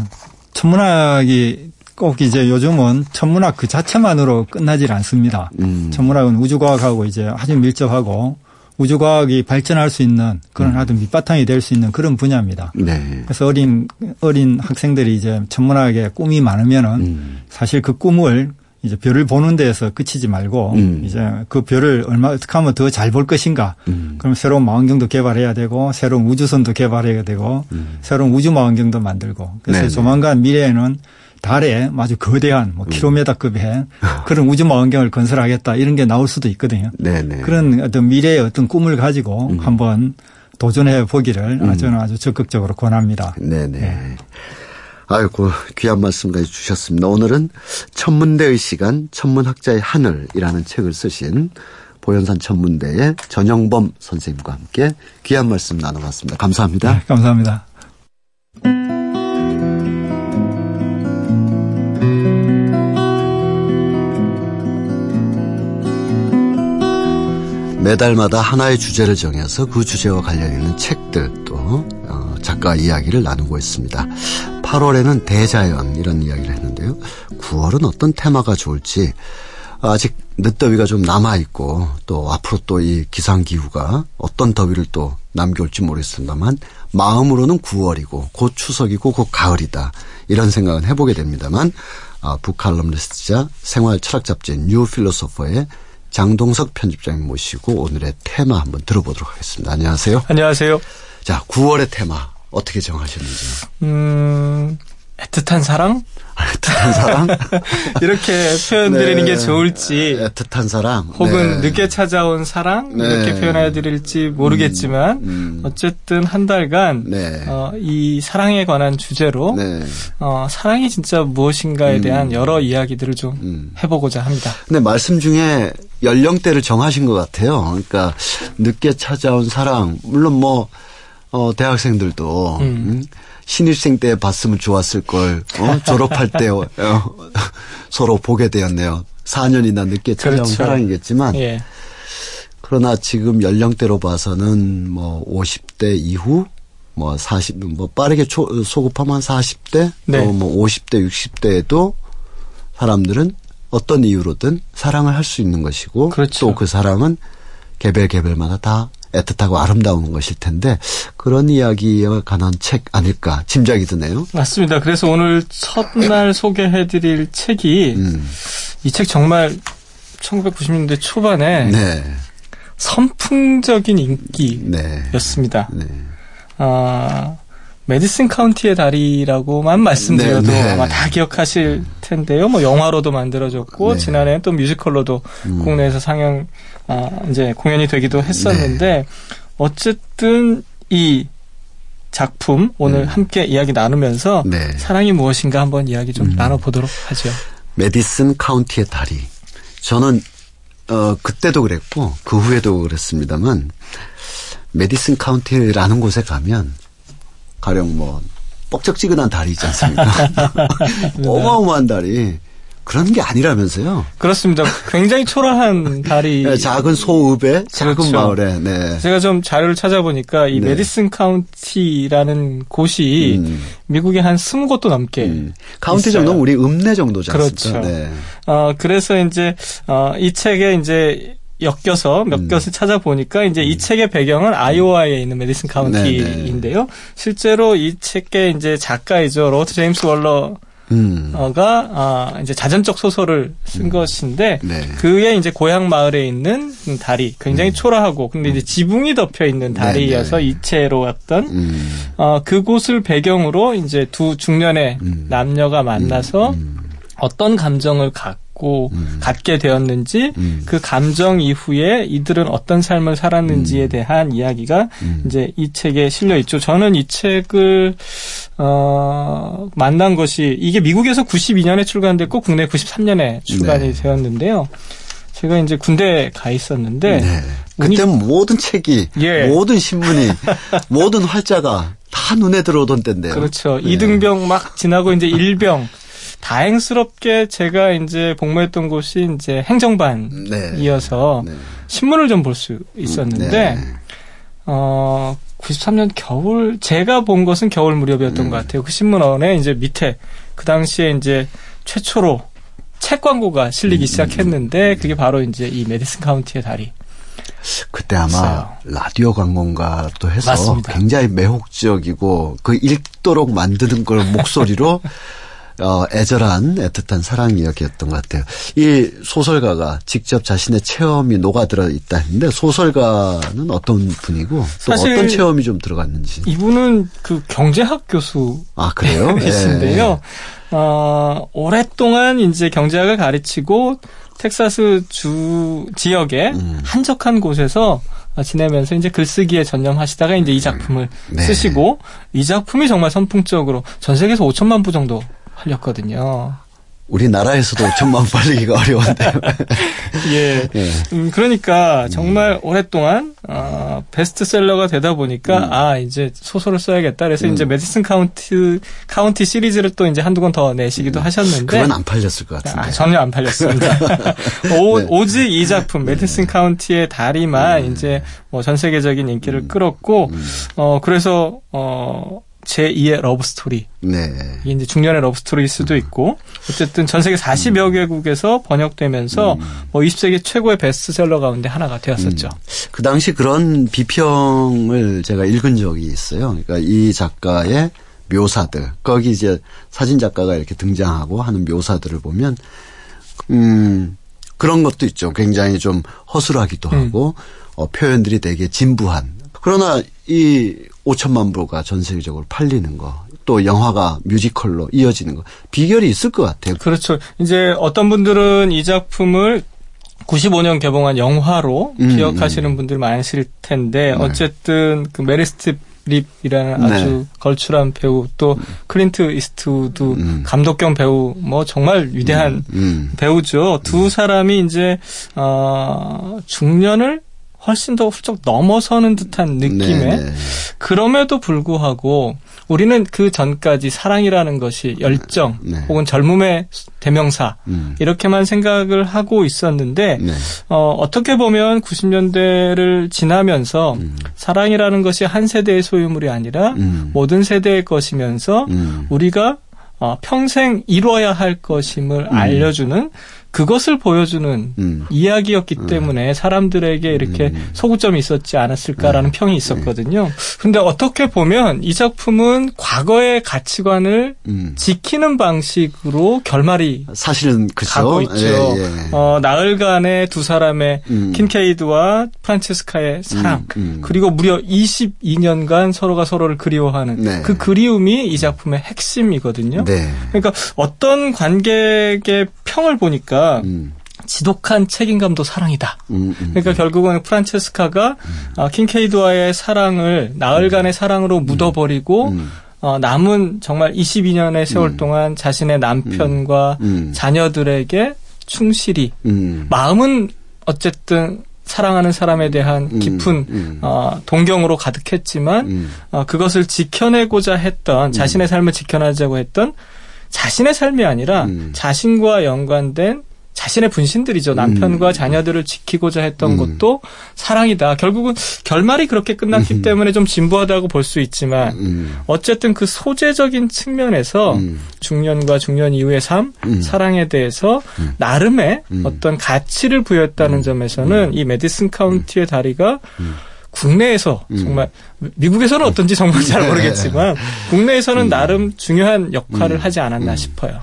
천문학이 꼭 이제 요즘은 천문학 그 자체만으로 끝나질 않습니다. 음. 천문학은 우주과학하고 이제 아주 밀접하고 우주과학이 발전할 수 있는 그런 음. 아주 밑바탕이 될 수 있는 그런 분야입니다. 네. 그래서 어린 어린 학생들이 이제 천문학에 꿈이 많으면은 음. 사실 그 꿈을 이제 별을 보는 데에서 끝이지 말고 음. 이제 그 별을 얼마 어떻게 하면 더 잘 볼 것인가. 음. 그럼 새로운 망원경도 개발해야 되고 새로운 우주선도 개발해야 되고 음. 새로운 우주 망원경도 만들고 그래서 네네. 조만간 미래에는 달에 아주 거대한 뭐 음. 킬로미터급의 그런 우주 망원경을 건설하겠다 이런 게 나올 수도 있거든요. 네네. 그런 어떤 미래의 어떤 꿈을 가지고 음. 한번 도전해 보기를 음. 저는 아주 적극적으로 권합니다. 네네. 네. 아이고 귀한 말씀까지 주셨습니다. 오늘은 천문대의 시간 천문학자의 하늘이라는 책을 쓰신 보현산 천문대의 전영범 선생님과 함께 귀한 말씀 나눠봤습니다. 감사합니다. 네, 감사합니다. 매달마다 하나의 주제를 정해서 그 주제와 관련 있는 책들 또 어, 작가 이야기를 나누고 있습니다. 8월에는 대자연 이런 이야기를 했는데요. 9월은 어떤 테마가 좋을지 아직 늦더위가 좀 남아 있고 또 앞으로 또 이 기상 기후가 어떤 더위를 또 남겨올지 모르겠습니다만 마음으로는 9월이고 곧 추석이고 곧 가을이다 이런 생각은 해보게 됩니다만 아, 북칼럼니스트이자 생활 철학 잡지 뉴 필로소퍼의 장동석 편집장님 모시고 오늘의 테마 한번 들어보도록 하겠습니다. 안녕하세요. 안녕하세요. 자, 9월의 테마 어떻게 정하셨는지요? 음, 애틋한 사랑? 애틋한 사랑? 이렇게 표현드리는 네. 게 좋을지. 애틋한 사랑. 혹은 네. 늦게 찾아온 사랑? 네. 이렇게 표현해 드릴지 모르겠지만, 음, 음. 어쨌든 한 달간, 네. 어, 이 사랑에 관한 주제로, 네. 어, 사랑이 진짜 무엇인가에 음. 대한 여러 이야기들을 좀 음. 해보고자 합니다. 근데 말씀 중에 연령대를 정하신 것 같아요. 그러니까, 늦게 찾아온 사랑, 물론 뭐, 어, 대학생들도, 음. 음 신입생 때 봤으면 좋았을 걸 어? 졸업할 때 어, 서로 보게 되었네요. 4년이나 늦게 찾아온 그렇죠. 사랑이겠지만 예. 그러나 지금 연령대로 봐서는 뭐 50대 이후 뭐 40, 뭐 빠르게 초, 소급하면 40대, 네. 또뭐 50대, 60대에도 사람들은 어떤 이유로든 사랑을 할 수 있는 것이고 그렇죠. 또그 사랑은 개별 개별마다 다 애틋하고 아름다운 것일 텐데 그런 이야기에 관한 책 아닐까 짐작이 드네요. 맞습니다. 그래서 오늘 첫날 소개해드릴 책이 음. 이책 정말 1990년대 초반에 네. 선풍적인 인기였습니다. 네. 네. 아, 메디슨 카운티의 다리라고,만 말씀드려도 네, 네. 아마 다 기억하실 텐데요. 뭐 영화로도 만들어졌고 네. 지난해 또 뮤지컬로도 음. 국내에서 상영 아, 이제 공연이 되기도 했었는데 네. 어쨌든 이 작품 오늘 음. 함께 이야기 나누면서 네. 사랑이 무엇인가 한번 이야기 좀 음. 나눠보도록 하죠. 메디슨 카운티의 다리. 저는 어 그때도 그랬고 그 후에도 그랬습니다만 메디슨 카운티라는 곳에 가면 가령 뭐 뻑적지근한 다리 있지 않습니까? 네. 어마어마한 다리. 그런 게 아니라면서요? 그렇습니다. 굉장히 초라한 다리. 네, 작은 소읍에 작은 그렇죠. 마을에. 네. 제가 좀 자료를 찾아보니까 이 네. 메디슨 카운티라는 곳이 음. 미국에 한 스무 곳도 넘게 음. 카운티 정도는 우리 읍내 정도죠. 그렇죠. 네. 어, 그래서 이제 어, 이 책에 이제 엮여서 몇 음. 것을 찾아보니까 이제 이 음. 책의 배경은 아이오와에 있는 메디슨 카운티인데요. 실제로 이 책의 이제 작가이죠. 로트 제임스 월러 음. 가 아, 이제 자전적 소설을 쓴 음. 것인데 네. 그의 이제 고향 마을에 있는 다리 굉장히 음. 초라하고 근데 이제 지붕이 덮여 있는 다리여서 네, 네. 이채로웠던 음. 어, 그곳을 배경으로 이제 두 중년의 음. 남녀가 만나서 음. 어떤 감정을 갖고 음. 갖게 되었는지 음. 그 감정 이후에 이들은 어떤 삶을 살았는지에 음. 대한 이야기가 음. 이제 이 책에 실려 있죠. 저는 이 책을 어 만난 것이 이게 미국에서 92년에 출간됐고 국내 93년에 출간이 네. 되었는데요. 제가 이제 군대 가 있었는데 네. 그때 모든 책이 예. 모든 신문이 모든 활자가 다 눈에 들어오던 때인데요. 그렇죠. 네. 이등병 막 지나고 이제 일병 다행스럽게 제가 이제 복무했던 곳이 이제 행정반이어서 네. 네. 신문을 좀 볼 수 있었는데 네. 어 93년 겨울 제가 본 것은 겨울 무렵이었던 음. 것 같아요. 그 신문원에 이제 밑에 그 당시에 이제 최초로 책 광고가 실리기 음. 시작했는데 그게 바로 이제 이 메디슨 카운티의 다리. 그때 아마 있어요. 라디오 광고인가 또 해서 맞습니다. 굉장히 매혹적이고 그 읽도록 만드는 걸 목소리로 어, 애절한 애틋한 사랑 이야기였던 것 같아요. 이 소설가가 직접 자신의 체험이 녹아들어 있다 했는데 소설가는 어떤 분이고 또 어떤 체험이 좀 들어갔는지. 이분은 그 경제학 교수. 아, 그래요? 이신데요. 네. 어, 오랫동안 이제 경제학을 가르치고 텍사스 주 지역에 음. 한적한 곳에서 지내면서 이제 글쓰기에 전념하시다가 이제 이 작품을 네. 쓰시고 이 작품이 정말 선풍적으로 전 세계에서 5천만 부 정도 팔렸거든요. 우리나라에서도 5천만 팔리기가 어려운데요. 예. 예. 음, 그러니까 정말 음. 오랫동안 어, 베스트셀러가 되다 보니까 음. 아 이제 소설을 써야겠다. 그래서 음. 이제 메디슨 카운티 카운티 시리즈를 또 이제 한두 권 더 내시기도 음. 하셨는데 그건 안 팔렸을 것 같은데. 아, 전혀 안 팔렸습니다. 오, 네. 오직 이 작품 메디슨 카운티의 다리만 음. 이제 뭐 전 세계적인 인기를 끌었고 어 그래서 어 제2의 러브 스토리. 네. 이게 이제 중년의 러브 스토리일 수도 있고 어쨌든 전 세계 40여 음. 개국에서 번역되면서 음. 뭐 20세기 최고의 베스트셀러 가운데 하나가 되었었죠. 음. 그 당시 그런 비평을 제가 읽은 적이 있어요. 그러니까 이 작가의 묘사들 거기 이제 사진 작가가 이렇게 등장하고 하는 묘사들을 보면 음 그런 것도 있죠. 굉장히 좀 허술하기도 음. 하고 어, 표현들이 되게 진부한 그러나 이 5천만 부가 전 세계적으로 팔리는 거, 또 영화가 뮤지컬로 이어지는 거, 비결이 있을 것 같아요. 그렇죠. 이제 어떤 분들은 이 작품을 95년 개봉한 영화로 음, 기억하시는 음. 분들 많으실 텐데, 네. 어쨌든 그 메릴 스트립이라는 네. 아주 걸출한 배우 또 음. 클린트 이스트우드 음. 감독 겸 배우 뭐 정말 위대한 음. 음. 배우죠. 두 사람이 이제 어 중년을 훨씬 더 훌쩍 넘어서는 듯한 느낌의 네네. 그럼에도 불구하고 우리는 그 전까지 사랑이라는 것이 열정 네. 혹은 젊음의 대명사 음. 이렇게만 생각을 하고 있었는데 네. 어, 어떻게 보면 90년대를 지나면서 음. 사랑이라는 것이 한 세대의 소유물이 아니라 음. 모든 세대의 것이면서 음. 우리가 어, 평생 이뤄야 할 것임을 음. 알려주는 그것을 보여주는 음. 이야기였기 음. 때문에 사람들에게 이렇게 음. 소구점이 있었지 않았을까라는 음. 평이 있었거든요. 근데 어떻게 보면 이 작품은 과거의 가치관을 음. 지키는 방식으로 결말이 사실은 그쵸? 가고 있죠. 예, 예. 어, 나흘간의 두 사람의 음. 킨케이드와 프란체스카의 사랑 그리고 무려 22년간 서로가 서로를 그리워하는 네. 그 그리움이 이 작품의 핵심이거든요. 네. 그러니까 어떤 관객의 평을 보니까 보니까 음. 지독한 책임감도 사랑이다. 음, 음, 그러니까 음. 결국은 프란체스카가 어, 킹케이드와의 사랑을 나흘간의 사랑으로 묻어버리고 어, 남은 정말 22년의 세월 동안 자신의 남편과 자녀들에게 충실히 마음은 어쨌든 사랑하는 사람에 대한 깊은 어, 동경으로 가득했지만 어, 그것을 지켜내고자 했던 자신의 삶을 지켜내자고 했던 자신의 삶이 아니라 자신과 연관된 자신의 분신들이죠. 남편과 음. 자녀들을 지키고자 했던 음. 것도 사랑이다. 결국은 결말이 그렇게 끝났기 음. 때문에 좀 진부하다고 볼 수 있지만 음. 어쨌든 그 소재적인 측면에서 음. 중년과 중년 이후의 삶, 음. 사랑에 대해서 나름의 어떤 가치를 부여했다는 점에서는 이 메디슨 카운티의 다리가 국내에서 정말 미국에서는 어떤지 정말 잘 모르겠지만 국내에서는 나름 중요한 역할을 하지 않았나 싶어요.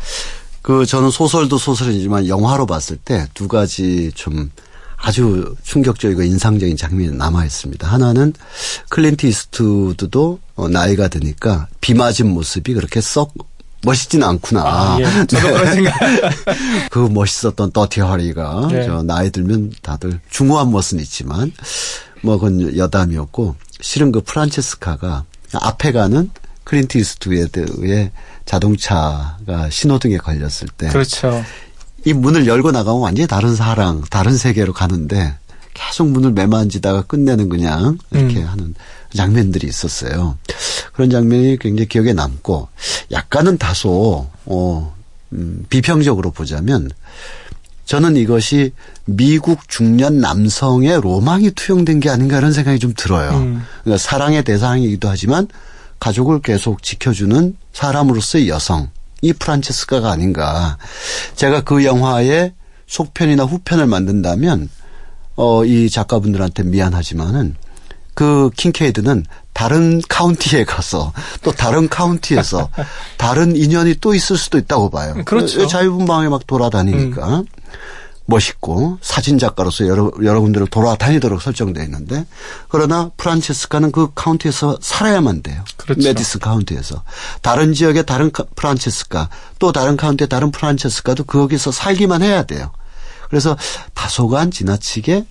그 저는 소설도 소설이지만 영화로 봤을 때 두 가지 좀 아주 충격적이고 인상적인 장면이 남아 있습니다. 하나는 클린트 이스트우드도 어, 나이가 드니까 비 맞은 모습이 그렇게 썩 멋있진 않구나. 아, 예. 저도 그런 생각. 그 멋있었던 더티 해리가 네. 저 나이 들면 다들 중후한 멋은 있지만 뭐 그건 여담이었고 실은 그 프란체스카가 앞에 가는 클린트 이스트우드의 자동차가 신호등에 걸렸을 때. 그렇죠. 이 문을 열고 나가면 완전히 다른 사랑, 다른 세계로 가는데 계속 문을 매만지다가 끝내는 그냥 이렇게 음. 하는 장면들이 있었어요. 그런 장면이 굉장히 기억에 남고 약간은 다소 어 음, 비평적으로 보자면 저는 이것이 미국 중년 남성의 로망이 투영된 게 아닌가 이런 생각이 좀 들어요. 음. 그러니까 사랑의 대상이기도 하지만 가족을 계속 지켜주는 사람으로서의 여성, 이 프란체스카가 아닌가. 제가 그 영화의 속편이나 후편을 만든다면, 어, 이 작가분들한테 미안하지만은 그 킹케이드는 다른 카운티에 가서 또 다른 카운티에서 다른 인연이 또 있을 수도 있다고 봐요. 그렇죠. 자유분방에 막 돌아다니니까. 음. 멋있고 사진 작가로서 여러 여러 군데를 돌아다니도록 설정되어 있는데 그러나 프란체스카는 그 카운티에서 살아야만 돼요. 그렇죠. 메디슨 카운티에서 다른 지역의 다른 프란체스카 또 다른 카운티의 다른 프란체스카도 거기서 살기만 해야 돼요. 그래서 다소간 지나치게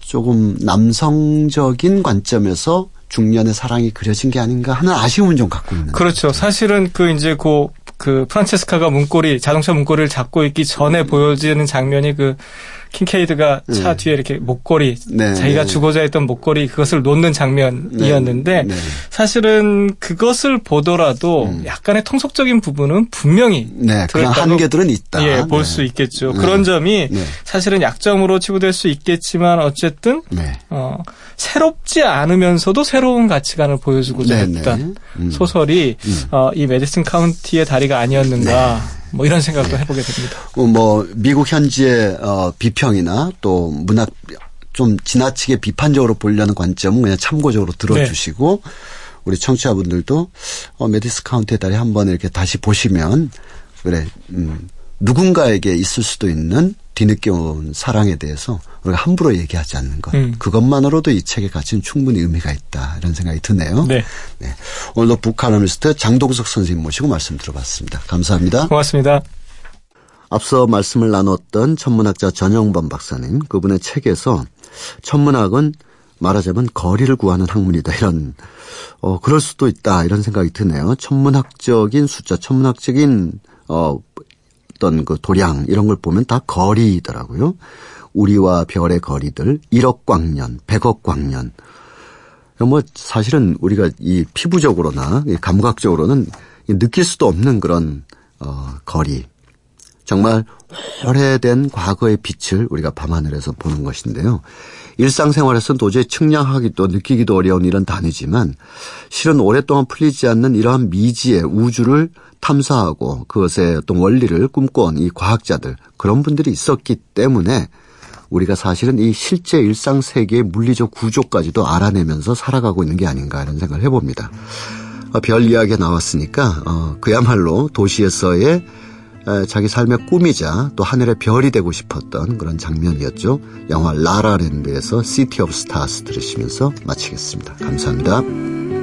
조금 남성적인 관점에서 중년의 사랑이 그려진 게 아닌가 하는 아쉬움은 좀 갖고 있는. 그렇죠. 사실은 그 이제 그 그 프란체스카가 문고리 자동차 문고리를 잡고 있기 전에 보여지는 장면이 그 킹케이드가 차 네. 뒤에 이렇게 목걸이 네. 자기가 주고자 했던 목걸이 그것을 놓는 장면이었는데 네. 네. 사실은 그것을 보더라도 음. 약간의 통속적인 부분은 분명히 네, 그런 한계들은 있다. 예, 볼수 네. 있겠죠. 네. 그런 점이 사실은 약점으로 치부될 수 있겠지만 어쨌든 어, 새롭지 않으면서도 새로운 가치관을 보여주고자 했던 음. 소설이 음. 어, 이 메디슨 카운티의 다리가 아니었는가. 뭐 이런 생각도 네. 해보게 됩니다. 어, 뭐 미국 현지의 어, 비평이나 또 문학 좀 지나치게 비판적으로 보려는 관점은 그냥 참고적으로 들어주시고 네. 우리 청취자분들도 어, 메디슨 카운티의 다리 한번 이렇게 다시 보시면 그래 음, 누군가에게 있을 수도 있는 뒤늦게 온 사랑에 대해서 우리가 함부로 얘기하지 않는 것. 음. 그것만으로도 이 책의 가치는 충분히 의미가 있다. 이런 생각이 드네요. 네. 네. 오늘도 북칼럼니스트 장동석 선생님 모시고 말씀 들어봤습니다. 감사합니다. 고맙습니다. 앞서 말씀을 나눴던 천문학자 전영범 박사님 그분의 책에서 천문학은 말하자면 거리를 구하는 학문이다 이런 어 그럴 수도 있다 이런 생각이 드네요. 천문학적인 숫자, 천문학적인 어 했던 그 도량 이런 걸 보면 다 거리더라고요. 우리와 별의 거리들 1억 광년, 100억 광년. 뭐 사실은 우리가 이 피부적으로나 감각적으로는 느낄 수도 없는 그런 어 거리. 정말 오래된 과거의 빛을 우리가 밤하늘에서 보는 것인데요. 일상생활에서는 도저히 측량하기도 느끼기도 어려운 이런 단위지만 실은 오랫동안 풀리지 않는 이러한 미지의 우주를 탐사하고 그것의 어떤 원리를 꿈꿔온 이 과학자들 그런 분들이 있었기 때문에 우리가 사실은 이 실제 일상 세계의 물리적 구조까지도 알아내면서 살아가고 있는 게 아닌가 이런 생각을 해봅니다. 어, 별 이야기가 나왔으니까 어, 그야말로 도시에서의 자기 삶의 꿈이자 또 하늘의 별이 되고 싶었던 그런 장면이었죠. 영화 라라랜드에서 City of Stars 들으시면서 마치겠습니다. 감사합니다.